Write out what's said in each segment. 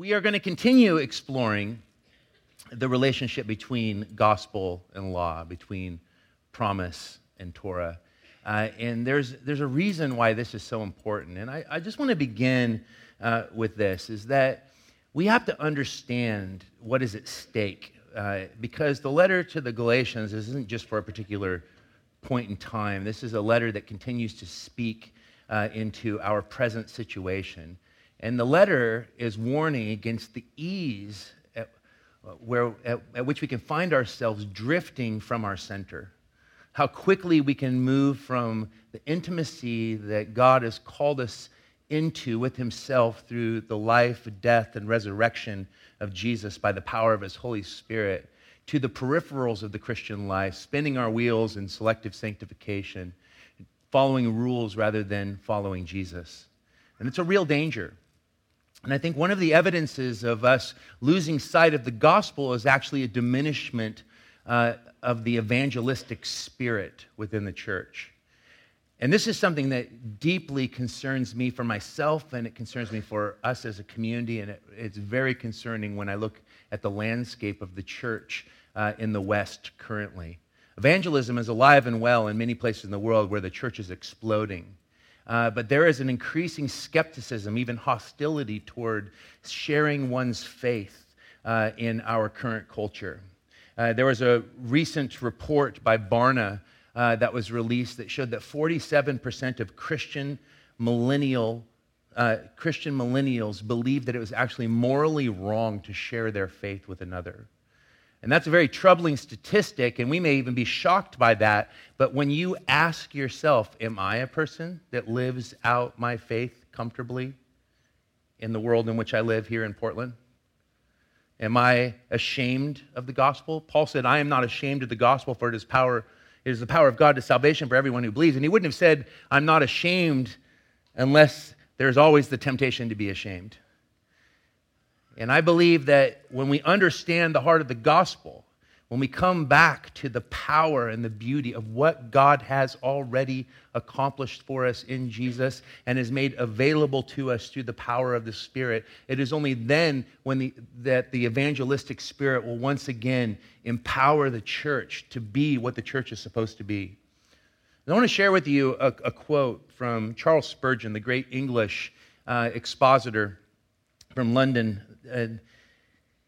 we are going to continue exploring the relationship between gospel and law, between promise and Torah. Uh, and there's, there's a reason why this is so important. And I, I just want to begin uh, with this is that we have to understand what is at stake. Uh, because the letter to the Galatians isn't just for a particular point in time. This is a letter that continues to speak uh, into our present situation. And the letter is warning against the ease at, where, at, at which we can find ourselves drifting from our center. How quickly we can move from the intimacy that God has called us into with Himself through the life, death, and resurrection of Jesus by the power of His Holy Spirit to the peripherals of the Christian life, spinning our wheels in selective sanctification, following rules rather than following Jesus. And it's a real danger. And I think one of the evidences of us losing sight of the gospel is actually a diminishment uh, of the evangelistic spirit within the church. And this is something that deeply concerns me for myself, and it concerns me for us as a community, and it, it's very concerning when I look at the landscape of the church uh, in the West currently. Evangelism is alive and well in many places in the world where the church is exploding. Uh, but there is an increasing skepticism, even hostility toward sharing one's faith uh, in our current culture. Uh, there was a recent report by Barna uh, that was released that showed that 47% of Christian millennial uh, Christian millennials believe that it was actually morally wrong to share their faith with another. And that's a very troubling statistic, and we may even be shocked by that. But when you ask yourself, Am I a person that lives out my faith comfortably in the world in which I live here in Portland? Am I ashamed of the gospel? Paul said, I am not ashamed of the gospel, for it is power. It is the power of God to salvation for everyone who believes. And he wouldn't have said, I'm not ashamed unless there's always the temptation to be ashamed. And I believe that when we understand the heart of the gospel, when we come back to the power and the beauty of what God has already accomplished for us in Jesus and has made available to us through the power of the Spirit, it is only then when the, that the evangelistic spirit will once again empower the church to be what the church is supposed to be. And I want to share with you a, a quote from Charles Spurgeon, the great English uh, expositor from London and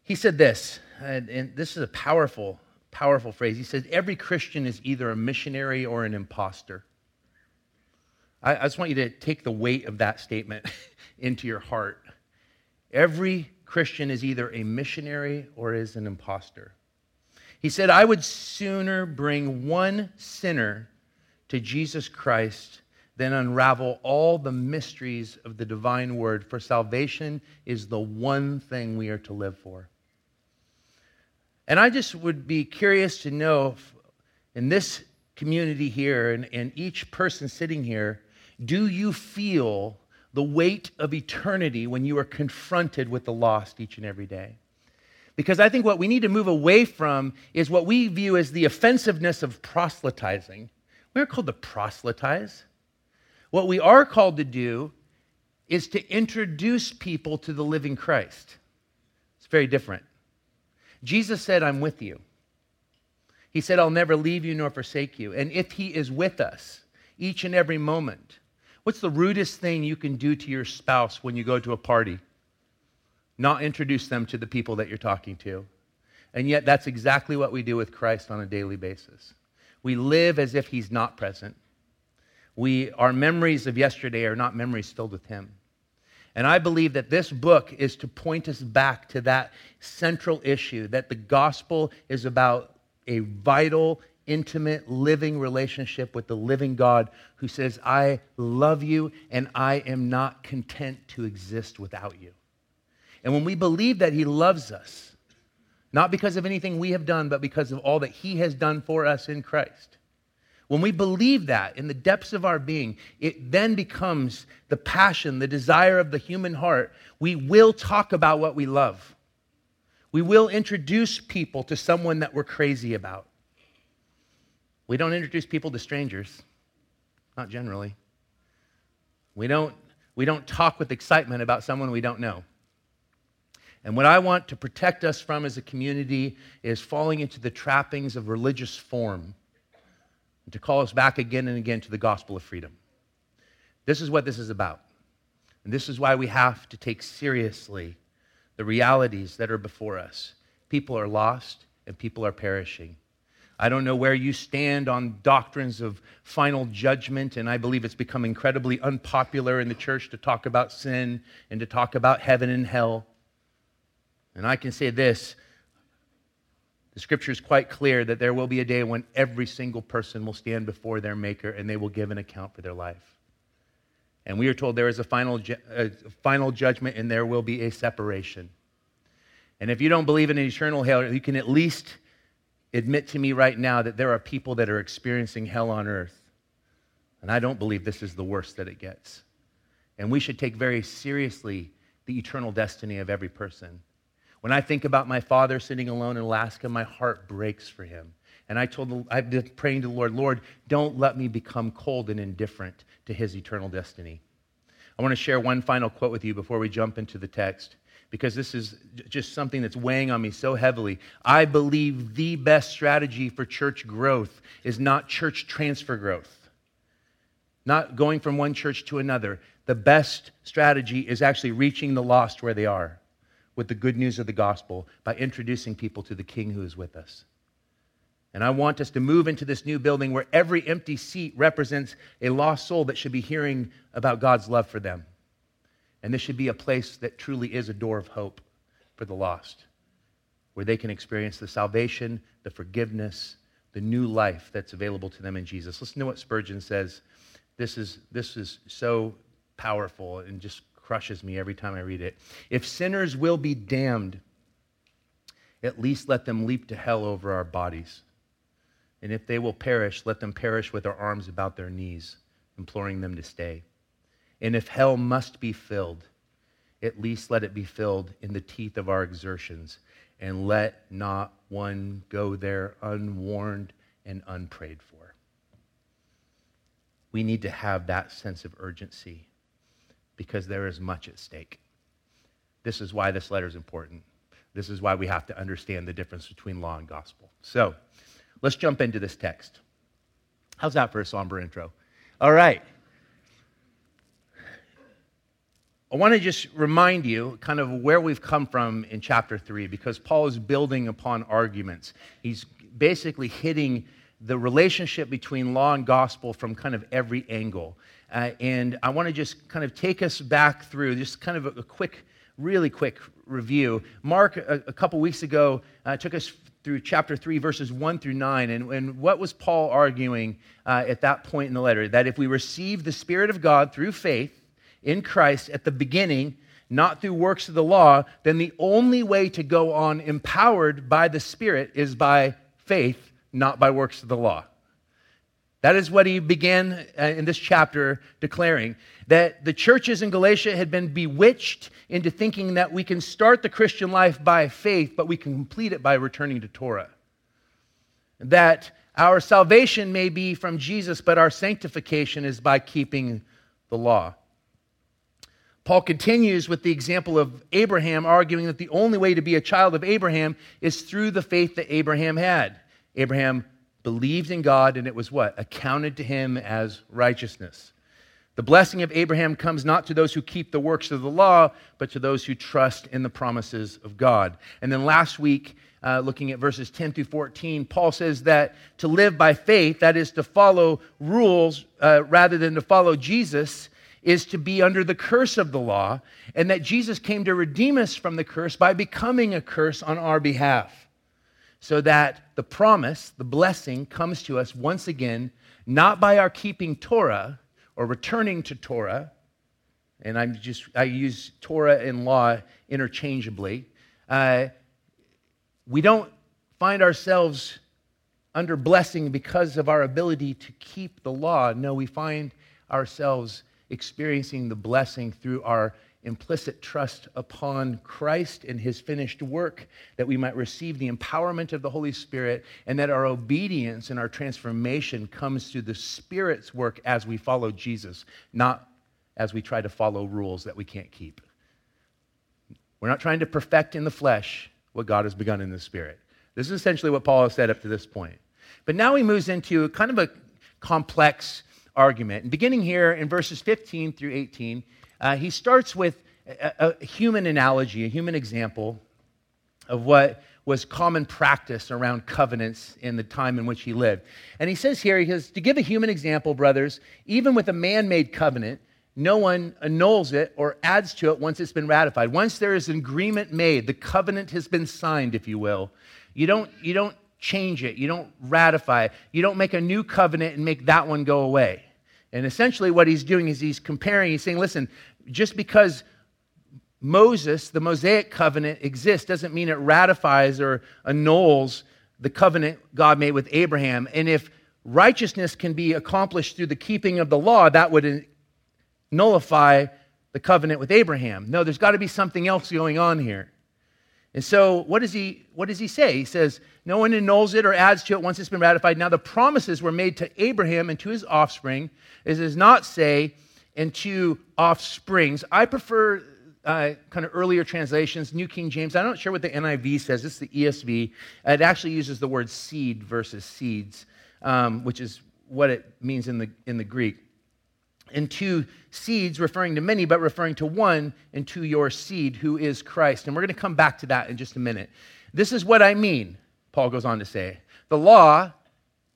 he said this, and, this is a powerful, powerful phrase. He said, Every Christian is either a missionary or an impostor. I, I just want you to take the weight of that statement into your heart. Every Christian is either a missionary or is an impostor. He said, I would sooner bring one sinner to Jesus Christ then unravel all the mysteries of the divine word, for salvation is the one thing we are to live for. And I just would be curious to know in this community here and, and each person sitting here, do you feel the weight of eternity when you are confronted with the lost each and every day? Because I think what we need to move away from is what we view as the offensiveness of proselytizing. We're called to proselytize. What we are called to do is to introduce people to the living Christ. It's very different. Jesus said, I'm with you. He said, I'll never leave you nor forsake you. And if He is with us each and every moment, what's the rudest thing you can do to your spouse when you go to a party? Not introduce them to the people that you're talking to. And yet, that's exactly what we do with Christ on a daily basis. We live as if He's not present. We, our memories of yesterday are not memories filled with Him. And I believe that this book is to point us back to that central issue that the gospel is about a vital, intimate, living relationship with the living God who says, I love you and I am not content to exist without you. And when we believe that He loves us, not because of anything we have done, but because of all that He has done for us in Christ, when we believe that in the depths of our being, it then becomes the passion, the desire of the human heart. We will talk about what we love. We will introduce people to someone that we're crazy about. We don't introduce people to strangers, not generally. We don't, we don't talk with excitement about someone we don't know. And what I want to protect us from as a community is falling into the trappings of religious form and to call us back again and again to the gospel of freedom. This is what this is about. And this is why we have to take seriously the realities that are before us. People are lost and people are perishing. I don't know where you stand on doctrines of final judgment, and I believe it's become incredibly unpopular in the church to talk about sin and to talk about heaven and hell. And I can say this the scripture is quite clear that there will be a day when every single person will stand before their Maker and they will give an account for their life. And we are told there is a final, ju- a final judgment and there will be a separation. And if you don't believe in an eternal hell, you can at least admit to me right now that there are people that are experiencing hell on earth. And I don't believe this is the worst that it gets. And we should take very seriously the eternal destiny of every person. When I think about my father sitting alone in Alaska, my heart breaks for him. And I told, I've been praying to the Lord, Lord, don't let me become cold and indifferent to his eternal destiny. I want to share one final quote with you before we jump into the text, because this is just something that's weighing on me so heavily. I believe the best strategy for church growth is not church transfer growth, not going from one church to another. The best strategy is actually reaching the lost where they are with the good news of the gospel by introducing people to the King who is with us. And I want us to move into this new building where every empty seat represents a lost soul that should be hearing about God's love for them. And this should be a place that truly is a door of hope for the lost, where they can experience the salvation, the forgiveness, the new life that's available to them in Jesus. Listen to what Spurgeon says. This is, this is so powerful and just crushes me every time I read it. If sinners will be damned, at least let them leap to hell over our bodies. And if they will perish, let them perish with their arms about their knees, imploring them to stay. And if hell must be filled, at least let it be filled in the teeth of our exertions, and let not one go there unwarned and unprayed for. We need to have that sense of urgency because there is much at stake. This is why this letter is important. This is why we have to understand the difference between law and gospel. So let's jump into this text. How's that for a somber intro? All right. I want to just remind you kind of where we've come from in chapter 3 because Paul is building upon arguments. He's basically hitting the relationship between law and gospel from kind of every angle. Uh, and I want to just kind of take us back through just kind of a, a quick, really quick review. Mark, a, a couple weeks ago, uh, took us through chapter 3, verses 1 through 9. And, and what was Paul arguing uh, at that point in the letter? That if we receive the Spirit of God through faith in Christ at the beginning, not through works of the law, then the only way to go on empowered by the Spirit is by faith, not by works of the law. That is what he began uh, in this chapter declaring that the churches in Galatia had been bewitched into thinking that we can start the Christian life by faith, but we can complete it by returning to Torah. That our salvation may be from Jesus, but our sanctification is by keeping the law. Paul continues with the example of Abraham, arguing that the only way to be a child of Abraham is through the faith that Abraham had. Abraham believed in God, and it was what? Accounted to him as righteousness. The blessing of Abraham comes not to those who keep the works of the law, but to those who trust in the promises of God. And then last week, uh, looking at verses 10 through 14, Paul says that to live by faith, that is to follow rules uh, rather than to follow Jesus, is to be under the curse of the law, and that Jesus came to redeem us from the curse by becoming a curse on our behalf so that the promise, the blessing, comes to us once again, not by our keeping Torah or returning to Torah. And I'm just, I use Torah and law interchangeably. Uh, we don't find ourselves under blessing because of our ability to keep the law. No, we find ourselves experiencing the blessing through our implicit trust upon Christ and his finished work, that we might receive the empowerment of the Holy Spirit, and that our obedience and our transformation comes through the Spirit's work as we follow Jesus, not as we try to follow rules that we can't keep. We're not trying to perfect in the flesh what God has begun in the spirit. This is essentially what Paul has said up to this point. But now he moves into kind of a complex argument. And beginning here in verses 15 through 18, uh, he starts with a, a human analogy, a human example of what was common practice around covenants in the time in which he lived. And he says here, he says, to give a human example, brothers, even with a man made covenant, no one annuls it or adds to it once it's been ratified. Once there is an agreement made, the covenant has been signed, if you will. You don't, you don't change it, you don't ratify it, you don't make a new covenant and make that one go away. And essentially, what he's doing is he's comparing, he's saying, listen, just because Moses, the Mosaic covenant, exists doesn't mean it ratifies or annuls the covenant God made with Abraham. And if righteousness can be accomplished through the keeping of the law, that would nullify the covenant with Abraham. No, there's got to be something else going on here. And so, what does he what does he say? He says, "No one annuls it or adds to it once it's been ratified." Now, the promises were made to Abraham and to his offspring. It does not say, "and two offsprings." I prefer uh, kind of earlier translations, New King James. I'm not sure what the NIV says. This is the ESV. It actually uses the word seed versus seeds, um, which is what it means in the in the Greek and two seeds, referring to many, but referring to one, and to your seed, who is Christ. And we're going to come back to that in just a minute. This is what I mean, Paul goes on to say. The law,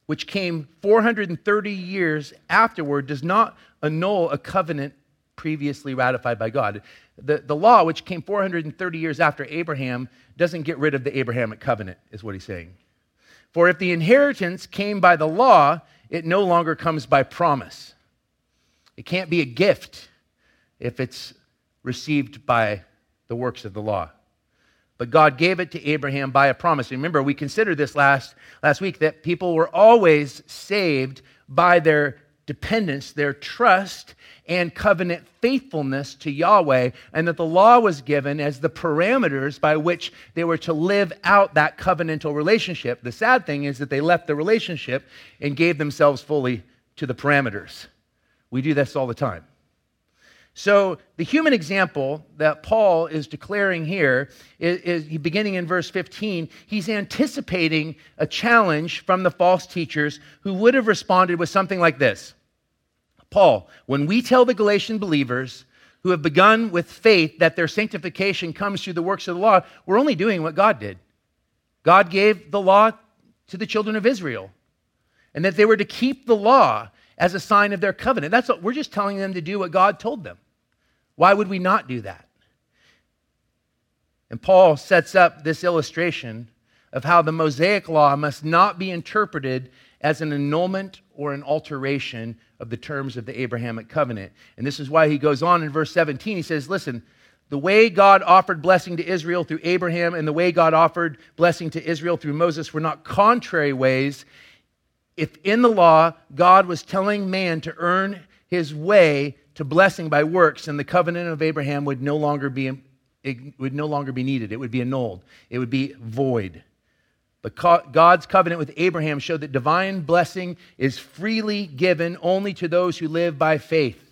which came 430 years afterward, does not annul a covenant previously ratified by God. The, the law, which came 430 years after Abraham, doesn't get rid of the Abrahamic covenant, is what he's saying. For if the inheritance came by the law, it no longer comes by promise. It can't be a gift if it's received by the works of the law. But God gave it to Abraham by a promise. Remember, we considered this last, last week that people were always saved by their dependence, their trust, and covenant faithfulness to Yahweh, and that the law was given as the parameters by which they were to live out that covenantal relationship. The sad thing is that they left the relationship and gave themselves fully to the parameters. We do this all the time. So, the human example that Paul is declaring here is, is, beginning in verse 15. He's anticipating a challenge from the false teachers who would have responded with something like this Paul, when we tell the Galatian believers who have begun with faith that their sanctification comes through the works of the law, we're only doing what God did. God gave the law to the children of Israel, and that they were to keep the law as a sign of their covenant. That's what we're just telling them to do what God told them. Why would we not do that? And Paul sets up this illustration of how the Mosaic law must not be interpreted as an annulment or an alteration of the terms of the Abrahamic covenant. And this is why he goes on in verse 17. He says, Listen, the way God offered blessing to Israel through Abraham and the way God offered blessing to Israel through Moses were not contrary ways if in the law God was telling man to earn his way to blessing by works, then the covenant of Abraham would no longer be, it would no longer be needed. It would be annulled. It would be void. But God's covenant with Abraham showed that divine blessing is freely given only to those who live by faith.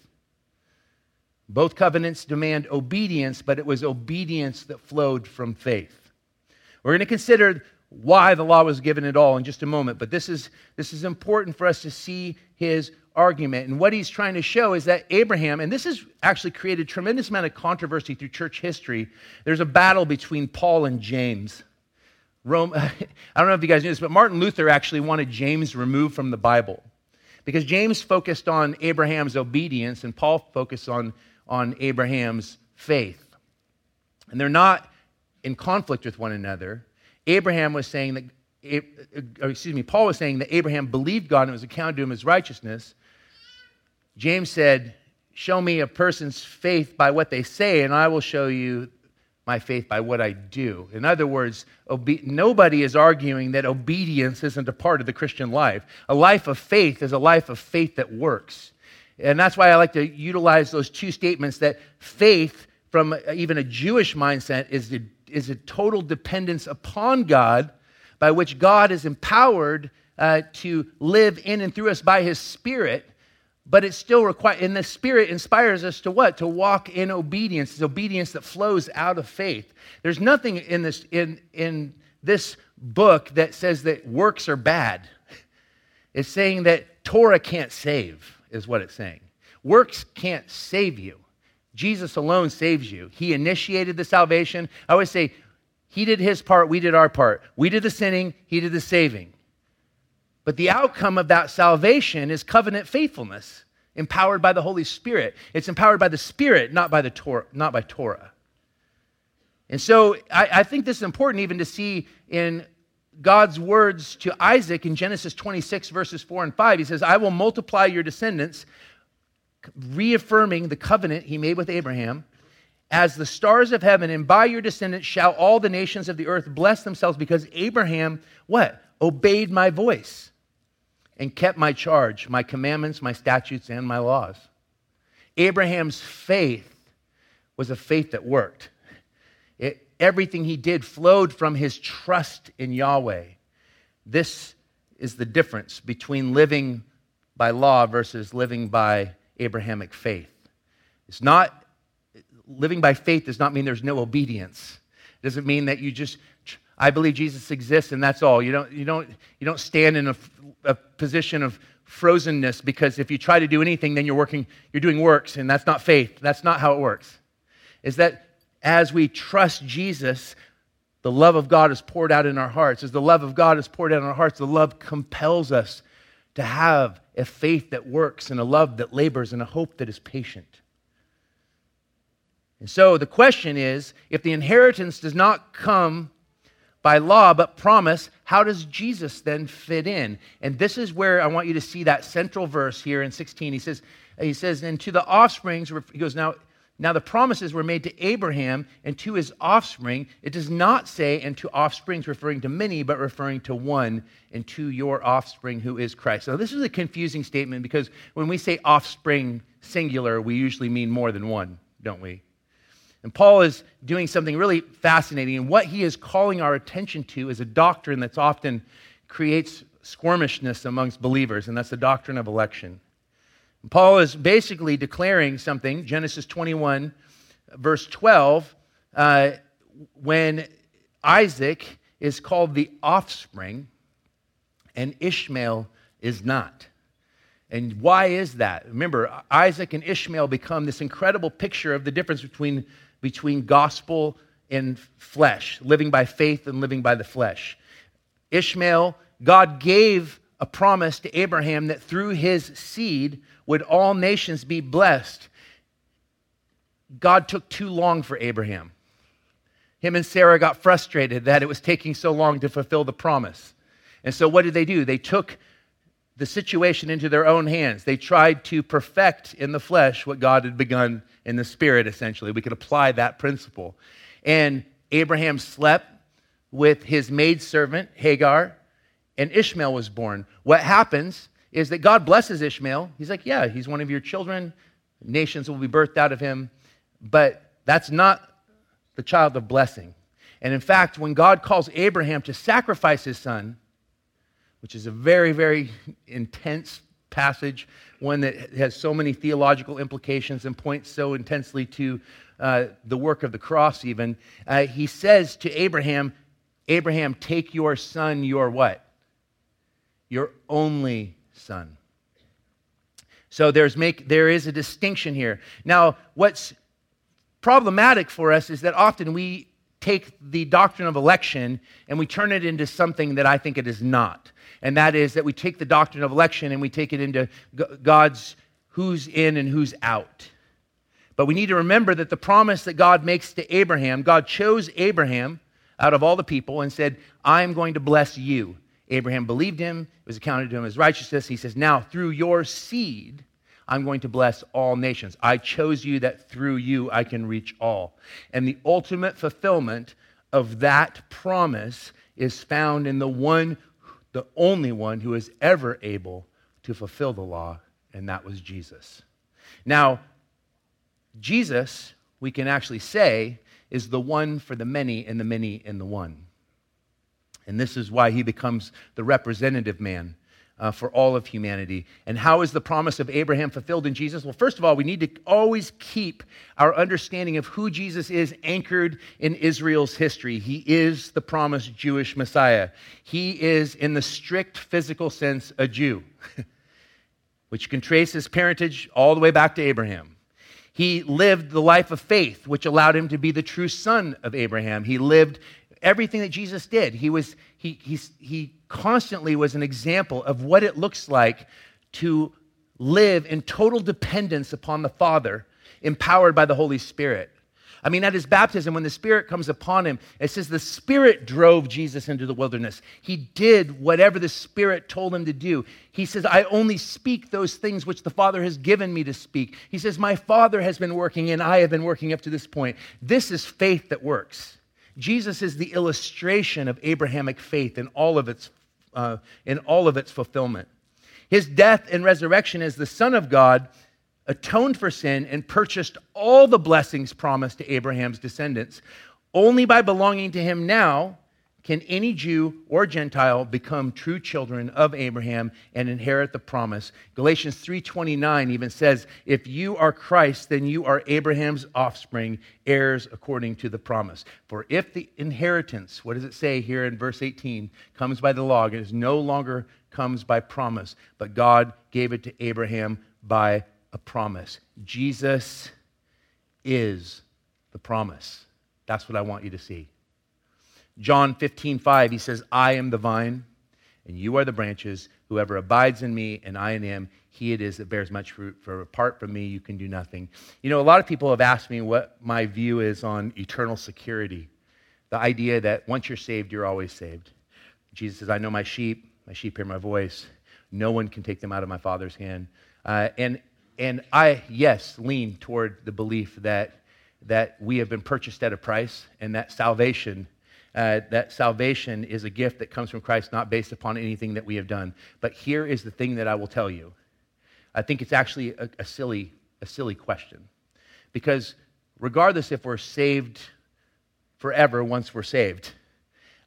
Both covenants demand obedience, but it was obedience that flowed from faith. We're going to consider why the law was given at all in just a moment. But this is, this is important for us to see his argument. And what he's trying to show is that Abraham, and this has actually created tremendous amount of controversy through church history. There's a battle between Paul and James. Rome, I don't know if you guys knew this, but Martin Luther actually wanted James removed from the Bible because James focused on Abraham's obedience and Paul focused on, on Abraham's faith. And they're not in conflict with one another. Abraham was saying that, uh, uh, excuse me, Paul was saying that Abraham believed God and it was accounted to him as righteousness. James said, Show me a person's faith by what they say, and I will show you my faith by what I do. In other words, obe- nobody is arguing that obedience isn't a part of the Christian life. A life of faith is a life of faith that works. And that's why I like to utilize those two statements that faith, from even a Jewish mindset, is the is a total dependence upon God by which God is empowered uh, to live in and through us by his Spirit. but it still requires, and the Spirit inspires us to what? To walk in obedience. It's obedience that flows out of faith. There's nothing in this, in, in this book that says that works are bad. It's saying that Torah can't save, is what it's saying. Works can't save you. Jesus alone saves you. He initiated the salvation. I always say, He did His part, we did our part. We did the sinning, He did the saving. But the outcome of that salvation is covenant faithfulness, empowered by the Holy Spirit. It's empowered by the Spirit, not by, the Torah, not by Torah. And so I, I think this is important even to see in God's words to Isaac in Genesis 26, verses 4 and 5. He says, I will multiply your descendants, reaffirming the covenant he made with Abraham. As the stars of heaven, and by your descendants shall all the nations of the earth bless themselves because Abraham, what? Obeyed my voice and kept my charge, my commandments, my statutes, and my laws. Abraham's faith was a faith that worked. It, everything he did flowed from his trust in Yahweh. This is the difference between living by law versus living by Abrahamic faith. It's not living by faith does not mean there's no obedience. It doesn't mean that you just I believe Jesus exists and that's all. You don't, you don't, you don't stand in a, a position of frozenness because if you try to do anything, then you're working, you're doing works, and that's not faith. That's not how it works. Is that as we trust Jesus, the love of God is poured out in our hearts. As the love of God is poured out in our hearts, the love compels us to have a faith that works and a love that labors and a hope that is patient. And so the question is if the inheritance does not come by law but promise, how does Jesus then fit in? And this is where I want you to see that central verse here in 16. He says, he says, and to the offsprings, he goes, now, now the promises were made to Abraham and to his offspring. It does not say, and to offsprings, referring to many, but referring to one, and to your offspring, who is Christ. So this is a confusing statement because when we say offspring singular, we usually mean more than one, don't we? And Paul is doing something really fascinating. And what he is calling our attention to is a doctrine that's often creates squirmishness amongst believers, and that's the doctrine of election. Paul is basically declaring something, Genesis 21, verse 12, uh, when Isaac is called the offspring and Ishmael is not. And why is that? Remember, Isaac and Ishmael become this incredible picture of the difference between between gospel and flesh, living by faith and living by the flesh. Ishmael, God gave a promise to Abraham that through his seed would all nations be blessed. God took too long for Abraham. Him and Sarah got frustrated that it was taking so long to fulfill the promise. And so, what did they do? They took the situation into their own hands. They tried to perfect in the flesh what God had begun in the spirit, essentially. We could apply that principle. And Abraham slept with his maidservant, Hagar, and Ishmael was born. What happens is that God blesses Ishmael. He's like, Yeah, he's one of your children. Nations will be birthed out of him. But that's not the child of blessing. And in fact, when God calls Abraham to sacrifice his son, which is a very, very intense passage, one that has so many theological implications and points so intensely to uh, the work of the cross, even. Uh, he says to Abraham, Abraham, take your son, your what? Your only son. So there's make, there is a distinction here. Now, what's problematic for us is that often we take the doctrine of election and we turn it into something that I think it is not and that is that we take the doctrine of election and we take it into God's who's in and who's out. But we need to remember that the promise that God makes to Abraham, God chose Abraham out of all the people and said, I'm going to bless you. Abraham believed him, it was accounted to him as righteousness. He says, Now through your seed, I'm going to bless all nations. I chose you that through you I can reach all. And the ultimate fulfillment of that promise is found in the one the only one who is ever able to fulfill the law, and that was Jesus. Now, Jesus, we can actually say, is the one for the many and the many in the one. And this is why he becomes the representative man. uh, for all of humanity. And how is the promise of Abraham fulfilled in Jesus? Well, first of all, we need to always keep our understanding of who Jesus is anchored in Israel's history. He is the promised Jewish Messiah, he is, in the strict physical sense, a Jew, which can trace his parentage all the way back to Abraham. He lived the life of faith, which allowed him to be the true son of Abraham. He lived everything that Jesus did. He, was, he, he, he constantly was an example of what it looks like to live in total dependence upon the Father, empowered by the Holy Spirit. I mean, at his baptism, when the Spirit comes upon him, it says the Spirit drove Jesus into the wilderness. He did whatever the Spirit told him to do. He says, I only speak those things which the Father has given me to speak. He says, My Father has been working and I have been working up to this point. This is faith that works. Jesus is the illustration of Abrahamic faith in all of its, uh, in all of its fulfillment. His death and resurrection as the Son of God atoned for sin and purchased all the blessings promised to Abraham's descendants. Only by belonging to him now can any Jew or Gentile become true children of Abraham and inherit the promise. Galatians 3:29 even says, "If you are Christ, then you are Abraham's offspring, heirs according to the promise." For if the inheritance, what does it say here in verse 18, comes by the law, it is no longer comes by promise, but God gave it to Abraham by a promise. Jesus is the promise. That's what I want you to see. John 15, 5, he says, I am the vine, and you are the branches. Whoever abides in me and I in him, he it is that bears much fruit. For apart from me, you can do nothing. You know, a lot of people have asked me what my view is on eternal security. The idea that once you're saved, you're always saved. Jesus says, I know my sheep, my sheep hear my voice. No one can take them out of my Father's hand. Uh, and, and I, yes, lean toward the belief that, that we have been purchased at a price and that salvation uh, that salvation is a gift that comes from Christ, not based upon anything that we have done. But here is the thing that I will tell you. I think it's actually a, a silly, a silly question. Because regardless if we're saved forever once we're saved,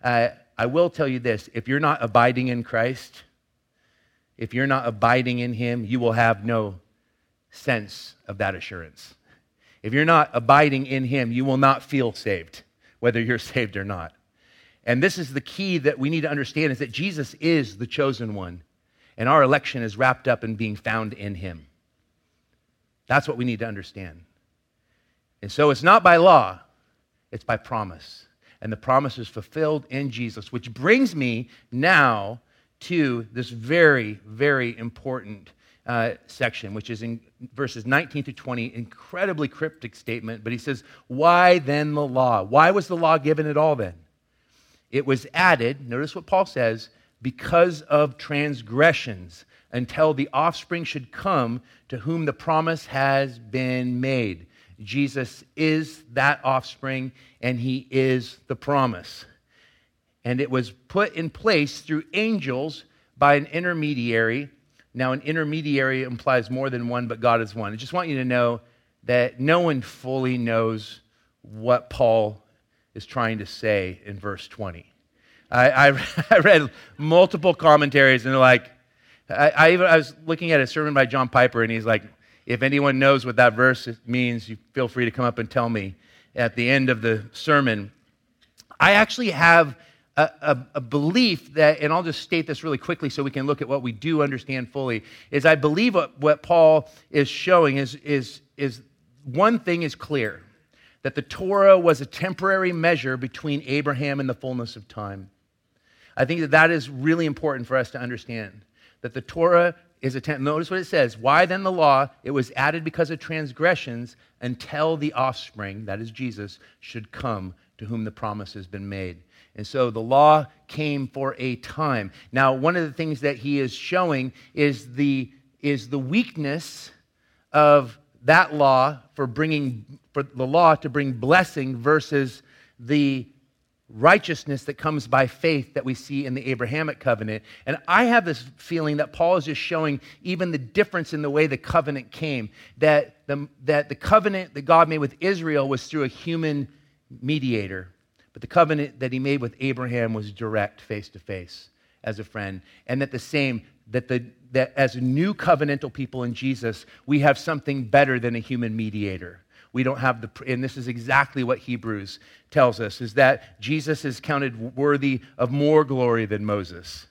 uh, I will tell you this if you're not abiding in Christ, if you're not abiding in Him, you will have no sense of that assurance. If you're not abiding in Him, you will not feel saved, whether you're saved or not. And this is the key that we need to understand is that Jesus is the chosen one, and our election is wrapped up in being found in him. That's what we need to understand. And so it's not by law, it's by promise. And the promise is fulfilled in Jesus, which brings me now to this very, very important uh, section, which is in verses 19 to 20, incredibly cryptic statement. But he says, Why then the law? Why was the law given at all then? It was added, notice what Paul says, because of transgressions, until the offspring should come to whom the promise has been made. Jesus is that offspring, and he is the promise. And it was put in place through angels by an intermediary. Now, an intermediary implies more than one, but God is one. I just want you to know that no one fully knows what Paul is trying to say in verse 20. I, I, I read multiple commentaries, and they're like, I, I, even, I was looking at a sermon by John Piper, and he's like, if anyone knows what that verse means, you feel free to come up and tell me at the end of the sermon. I actually have a, a, a, belief that, and I'll just state this really quickly so we can look at what we do understand fully, is I believe what, what Paul is showing is, is, is one thing is clear that the Torah was a temporary measure between Abraham and the fullness of time. I think that that is really important for us to understand. That the Torah is a temp- notice what it says. Why then the law? It was added because of transgressions until the offspring, that is Jesus, should come to whom the promise has been made. And so the law came for a time. Now, one of the things that he is showing is the, is the weakness of that law for bringing for the law to bring blessing versus the righteousness that comes by faith that we see in the Abrahamic covenant. And I have this feeling that Paul is just showing even the difference in the way the covenant came. That the, that the covenant that God made with Israel was through a human mediator, but the covenant that he made with Abraham was direct, face to face, as a friend. And that the same that, the, that as new covenantal people in Jesus, we have something better than a human mediator. We don't have the, and this is exactly what Hebrews tells us, is that Jesus is counted worthy of more glory than Moses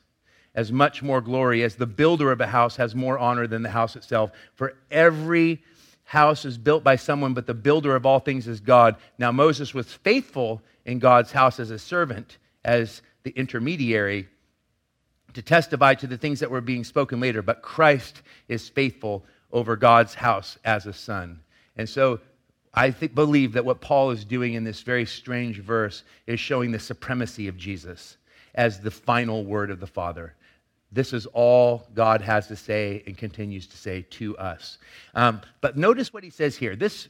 as much more glory as the builder of a house has more honor than the house itself. For every house is built by someone, but the builder of all things is God. Now, Moses was faithful in God's house as a servant, as the intermediary, to testify to the things that were being spoken later, but Christ is faithful over God's house as a son. And so I th- believe that what Paul is doing in this very strange verse is showing the supremacy of Jesus as the final word of the Father. This is all God has to say and continues to say to us. Um, but notice what he says here. This,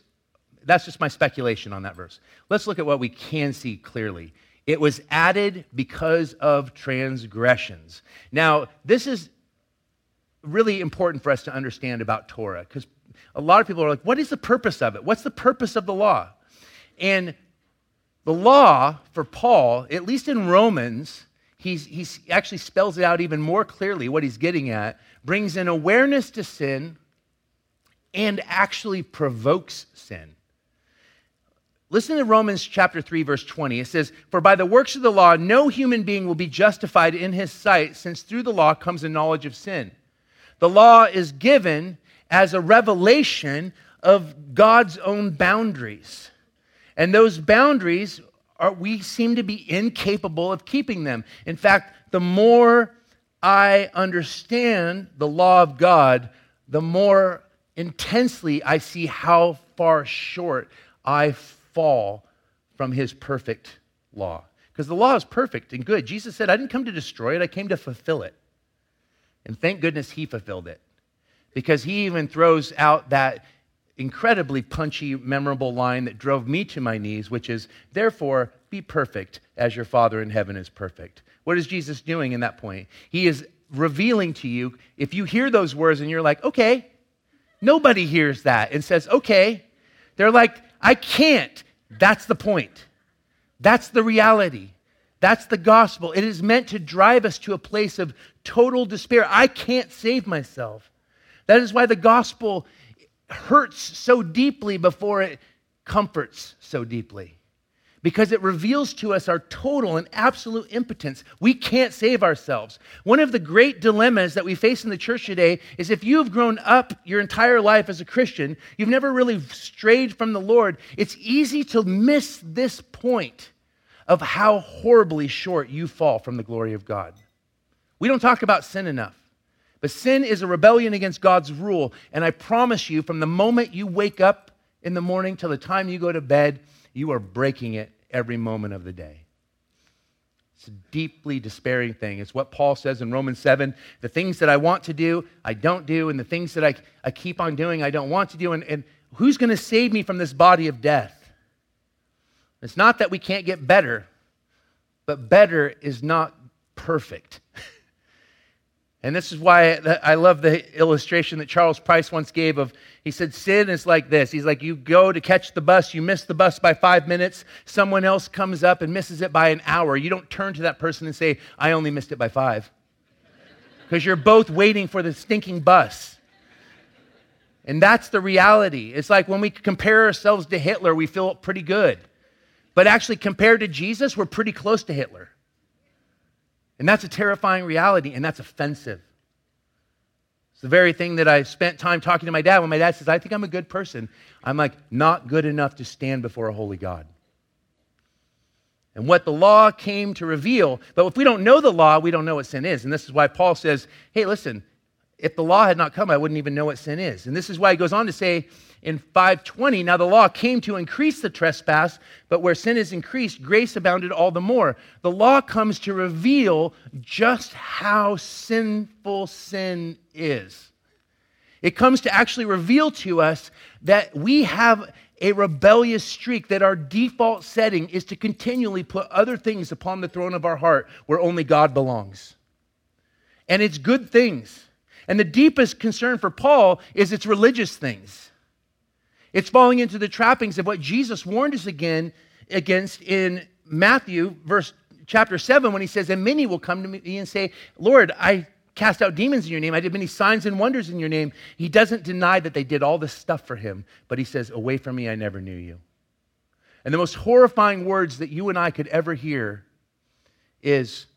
that's just my speculation on that verse. Let's look at what we can see clearly. It was added because of transgressions. Now, this is really important for us to understand about Torah because a lot of people are like, what is the purpose of it? What's the purpose of the law? And the law for Paul, at least in Romans, he's, actually spells it out even more clearly what he's getting at, brings an awareness to sin and actually provokes sin. Listen to Romans chapter 3 verse 20. It says, "For by the works of the law no human being will be justified in his sight, since through the law comes a knowledge of sin." The law is given as a revelation of God's own boundaries. And those boundaries are, we seem to be incapable of keeping them. In fact, the more I understand the law of God, the more intensely I see how far short I fall from his perfect law. Because the law is perfect and good. Jesus said, I didn't come to destroy it, I came to fulfill it. And thank goodness he fulfilled it. Because he even throws out that incredibly punchy, memorable line that drove me to my knees, which is, Therefore, be perfect as your Father in heaven is perfect. What is Jesus doing in that point? He is revealing to you, if you hear those words and you're like, okay, nobody hears that and says, okay, they're like, I can't. That's the point. That's the reality. That's the gospel. It is meant to drive us to a place of total despair. I can't save myself. That is why the gospel hurts so deeply before it comforts so deeply because it reveals to us our total and absolute impotence. We can't save ourselves. One of the great dilemmas that we face in the church today is if you've grown up your entire life as a Christian, you've never really strayed from the Lord, it's easy to miss this point of how horribly short you fall from the glory of God. We don't talk about sin enough. But sin is a rebellion against God's rule. And I promise you, from the moment you wake up in the morning till the time you go to bed, you are breaking it every moment of the day. It's a deeply despairing thing. It's what Paul says in Romans 7 the things that I want to do, I don't do, and the things that I, I keep on doing, I don't want to do. And, and who's going to save me from this body of death? It's not that we can't get better, but better is not perfect. And this is why I love the illustration that Charles Price once gave of, he said, sin is like this. He's like, you go to catch the bus, you miss the bus by five minutes, someone else comes up and misses it by an hour. You don't turn to that person and say, I only missed it by five. Because you're both waiting for the stinking bus. And that's the reality. It's like when we compare ourselves to Hitler, we feel pretty good. But actually, compared to Jesus, we're pretty close to Hitler. And that's a terrifying reality, and that's offensive. It's the very thing that I spent time talking to my dad when my dad says, I think I'm a good person. I'm like, not good enough to stand before a holy God. And what the law came to reveal, but if we don't know the law, we don't know what sin is. And this is why Paul says, hey, listen, if the law had not come, I wouldn't even know what sin is. And this is why he goes on to say in 520, now the law came to increase the trespass, but where sin is increased, grace abounded all the more. The law comes to reveal just how sinful sin is. It comes to actually reveal to us that we have a rebellious streak, that our default setting is to continually put other things upon the throne of our heart where only God belongs. And it's good things. And the deepest concern for Paul is it's religious things. It's falling into the trappings of what Jesus warned us again against in Matthew verse chapter 7 when he says, And many will come to me and say, Lord, I cast out demons in your name. I did many signs and wonders in your name. He doesn't deny that they did all this stuff for him, but he says, Away from me, I never knew you. And the most horrifying words that you and I could ever hear is,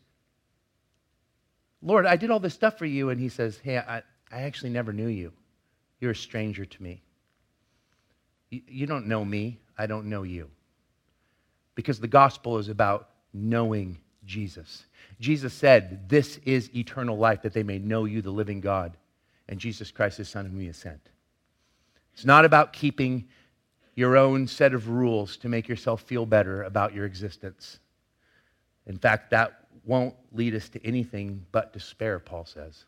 Lord, I did all this stuff for you. And he says, Hey, I, I actually never knew you. You're a stranger to me. You, you don't know me. I don't know you. Because the gospel is about knowing Jesus. Jesus said, This is eternal life, that they may know you, the living God, and Jesus Christ, his Son, whom he has sent. It's not about keeping your own set of rules to make yourself feel better about your existence. In fact, that won't lead us to anything but despair, Paul says.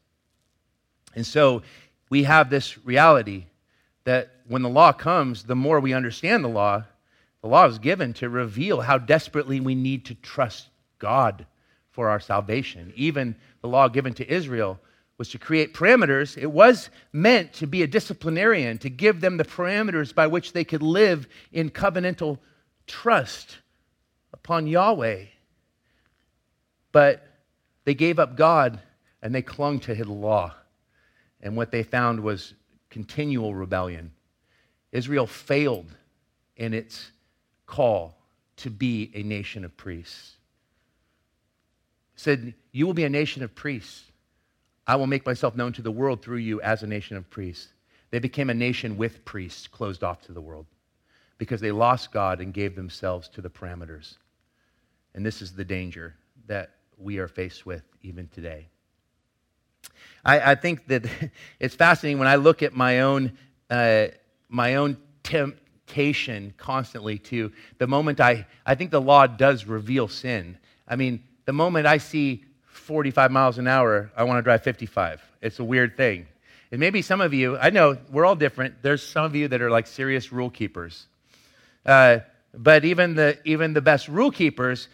And so we have this reality that when the law comes, the more we understand the law, the law is given to reveal how desperately we need to trust God for our salvation. Even the law given to Israel was to create parameters. It was meant to be a disciplinarian, to give them the parameters by which they could live in covenantal trust upon Yahweh. But they gave up God and they clung to his law. And what they found was continual rebellion. Israel failed in its call to be a nation of priests. Said, You will be a nation of priests. I will make myself known to the world through you as a nation of priests. They became a nation with priests, closed off to the world, because they lost God and gave themselves to the parameters. And this is the danger that we are faced with even today. I, I think that it's fascinating when I look at my own, uh, my own temptation constantly to the moment I, I think the law does reveal sin. I mean, the moment I see 45 miles an hour, I want to drive 55. It's a weird thing. And maybe some of you, I know we're all different. There's some of you that are like serious rule keepers. Uh, but even the, even the best rule keepers,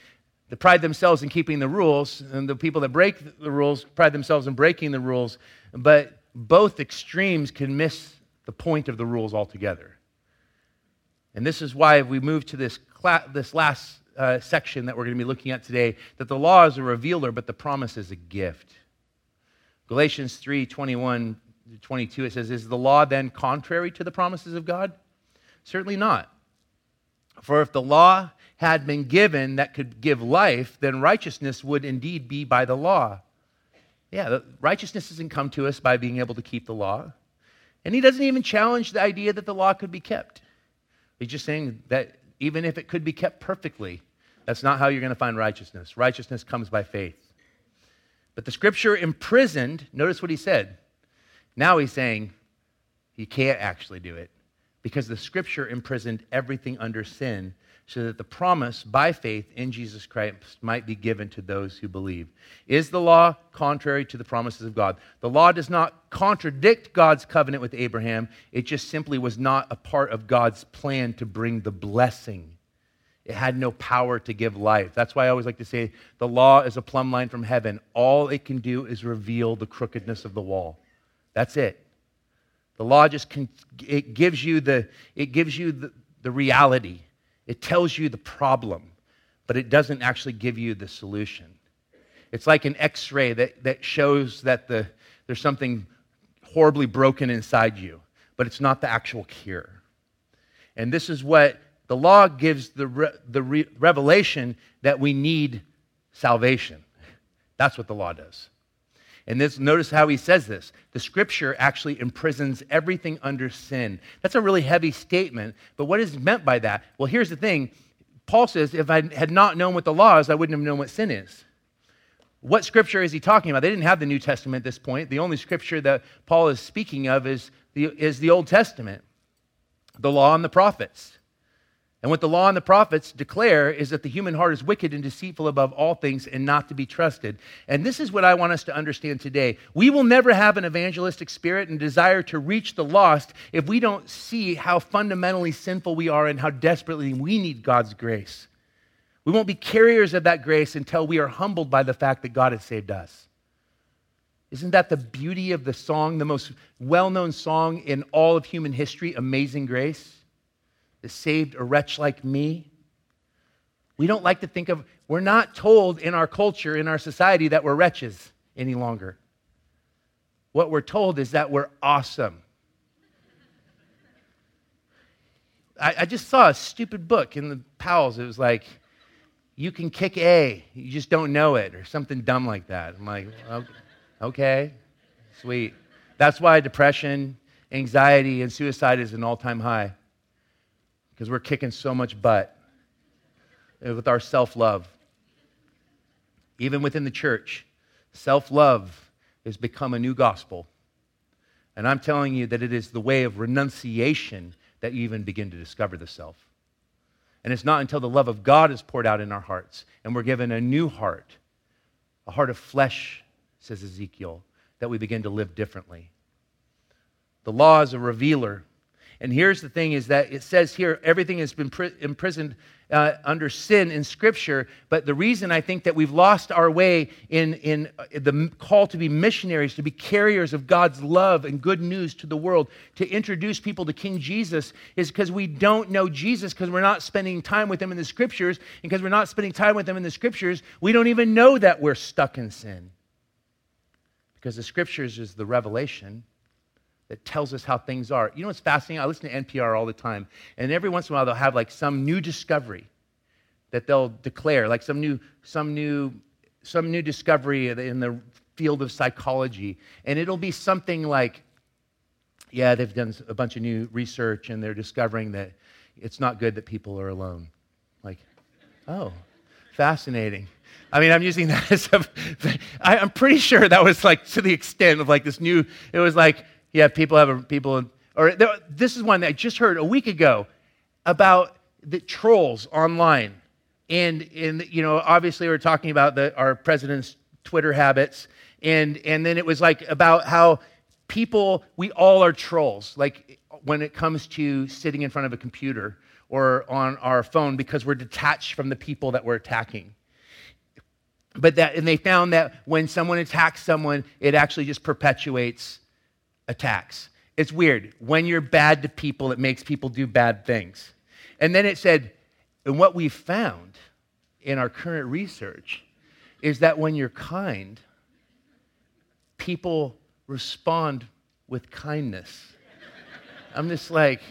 they pride themselves in keeping the rules, and the people that break the rules pride themselves in breaking the rules. But both extremes can miss the point of the rules altogether. And this is why we move to this, this last uh, section that we're going to be looking at today that the law is a revealer, but the promise is a gift. Galatians 3 21 22, it says, Is the law then contrary to the promises of God? Certainly not. For if the law had been given that could give life, then righteousness would indeed be by the law. Yeah, righteousness doesn't come to us by being able to keep the law. And he doesn't even challenge the idea that the law could be kept. He's just saying that even if it could be kept perfectly, that's not how you're going to find righteousness. Righteousness comes by faith. But the scripture imprisoned, notice what he said. Now he's saying he can't actually do it because the scripture imprisoned everything under sin so that the promise by faith in Jesus Christ might be given to those who believe. Is the law contrary to the promises of God? The law does not contradict God's covenant with Abraham, it just simply was not a part of God's plan to bring the blessing. It had no power to give life. That's why I always like to say the law is a plumb line from heaven. All it can do is reveal the crookedness of the wall. That's it. The law just can, it gives you the, it gives you the, the reality it tells you the problem, but it doesn't actually give you the solution. It's like an x ray that, that shows that the, there's something horribly broken inside you, but it's not the actual cure. And this is what the law gives the, re, the re, revelation that we need salvation. That's what the law does. And this, notice how he says this. The scripture actually imprisons everything under sin. That's a really heavy statement, but what is meant by that? Well, here's the thing Paul says, if I had not known what the law is, I wouldn't have known what sin is. What scripture is he talking about? They didn't have the New Testament at this point. The only scripture that Paul is speaking of is the, is the Old Testament, the law and the prophets. And what the law and the prophets declare is that the human heart is wicked and deceitful above all things and not to be trusted. And this is what I want us to understand today. We will never have an evangelistic spirit and desire to reach the lost if we don't see how fundamentally sinful we are and how desperately we need God's grace. We won't be carriers of that grace until we are humbled by the fact that God has saved us. Isn't that the beauty of the song, the most well known song in all of human history, Amazing Grace? That saved a wretch like me. We don't like to think of, we're not told in our culture, in our society, that we're wretches any longer. what we're told is that we're awesome. I, I just saw a stupid book in the Powell's. It was like, you can kick A, you just don't know it, or something dumb like that. I'm like, okay, sweet. That's why depression, anxiety, and suicide is an all time high, because we're kicking so much butt with our self love. Even within the church, self love has become a new gospel. And I'm telling you that it is the way of renunciation that you even begin to discover the self. And it's not until the love of God is poured out in our hearts and we're given a new heart, a heart of flesh, says Ezekiel, that we begin to live differently. The law is a revealer and here's the thing is that it says here everything has been imprisoned uh, under sin in Scripture. But the reason I think that we've lost our way in, in uh, the call to be missionaries, to be carriers of God's love and good news to the world, to introduce people to King Jesus, is because we don't know Jesus, because we're not spending time with Him in the Scriptures. And because we're not spending time with Him in the Scriptures, we don't even know that we're stuck in sin. Because the Scriptures is the revelation that tells us how things are. You know what's fascinating? I listen to NPR all the time, and every once in a while they'll have like some new discovery that they'll declare, like some new, some new, some new discovery in the field of psychology, and it'll be something like, yeah, they've done a bunch of new research and they're discovering that it's not good that people are alone. Like, oh, fascinating. I mean, I'm using that as a, I'm pretty sure that was like to the extent of like this new, it was like, yeah, people have a, people, or this is one that I just heard a week ago about the trolls online. And, and you know, obviously we're talking about the, our president's Twitter habits. And, and then it was like about how people, we all are trolls. Like when it comes to sitting in front of a computer or on our phone because we're detached from the people that we're attacking but that and they found that when someone attacks someone it actually just perpetuates attacks. It's weird. When you're bad to people, it makes people do bad things. And then it said, and what we found in our current research is that when you're kind, people respond with kindness. I'm just like,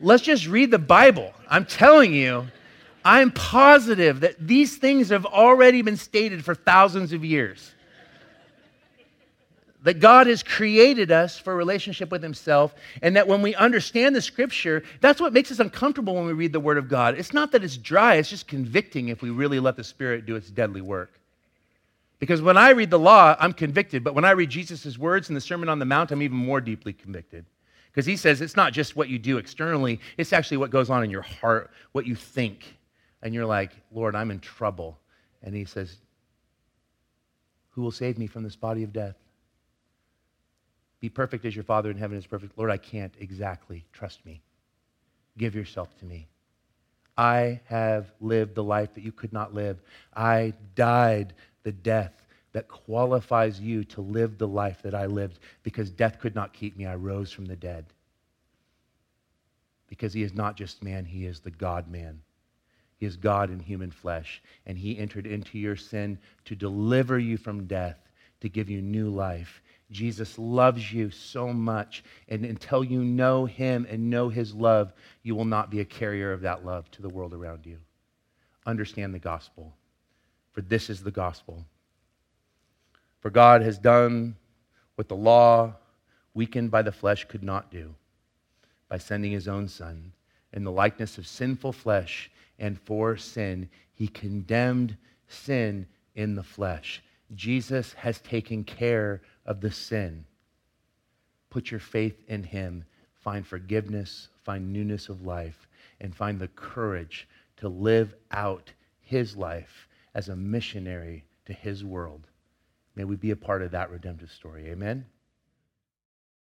let's just read the Bible. I'm telling you, I'm positive that these things have already been stated for thousands of years that God has created us for relationship with Himself, and that when we understand the Scripture, that's what makes us uncomfortable when we read the Word of God. It's not that it's dry, it's just convicting if we really let the Spirit do its deadly work. Because when I read the law, I'm convicted, but when I read Jesus' words in the Sermon on the Mount, I'm even more deeply convicted. Because he says it's not just what you do externally, it's actually what goes on in your heart, what you think. And you're like, Lord, I'm in trouble. And he says, Who will save me from this body of death? Be perfect as your Father in heaven is perfect. Lord, I can't exactly. Trust me. Give yourself to me. I have lived the life that you could not live. I died the death that qualifies you to live the life that I lived because death could not keep me. I rose from the dead. Because he is not just man, he is the God man. He is God in human flesh. And he entered into your sin to deliver you from death, to give you new life. Jesus loves you so much. And until you know him and know his love, you will not be a carrier of that love to the world around you. Understand the gospel, for this is the gospel. For God has done what the law, weakened by the flesh, could not do by sending his own Son. In the likeness of sinful flesh and for sin, he condemned sin in the flesh. Jesus has taken care of the sin. Put your faith in Him. Find forgiveness, find newness of life, and find the courage to live out His life as a missionary to His world. May we be a part of that redemptive story. Amen.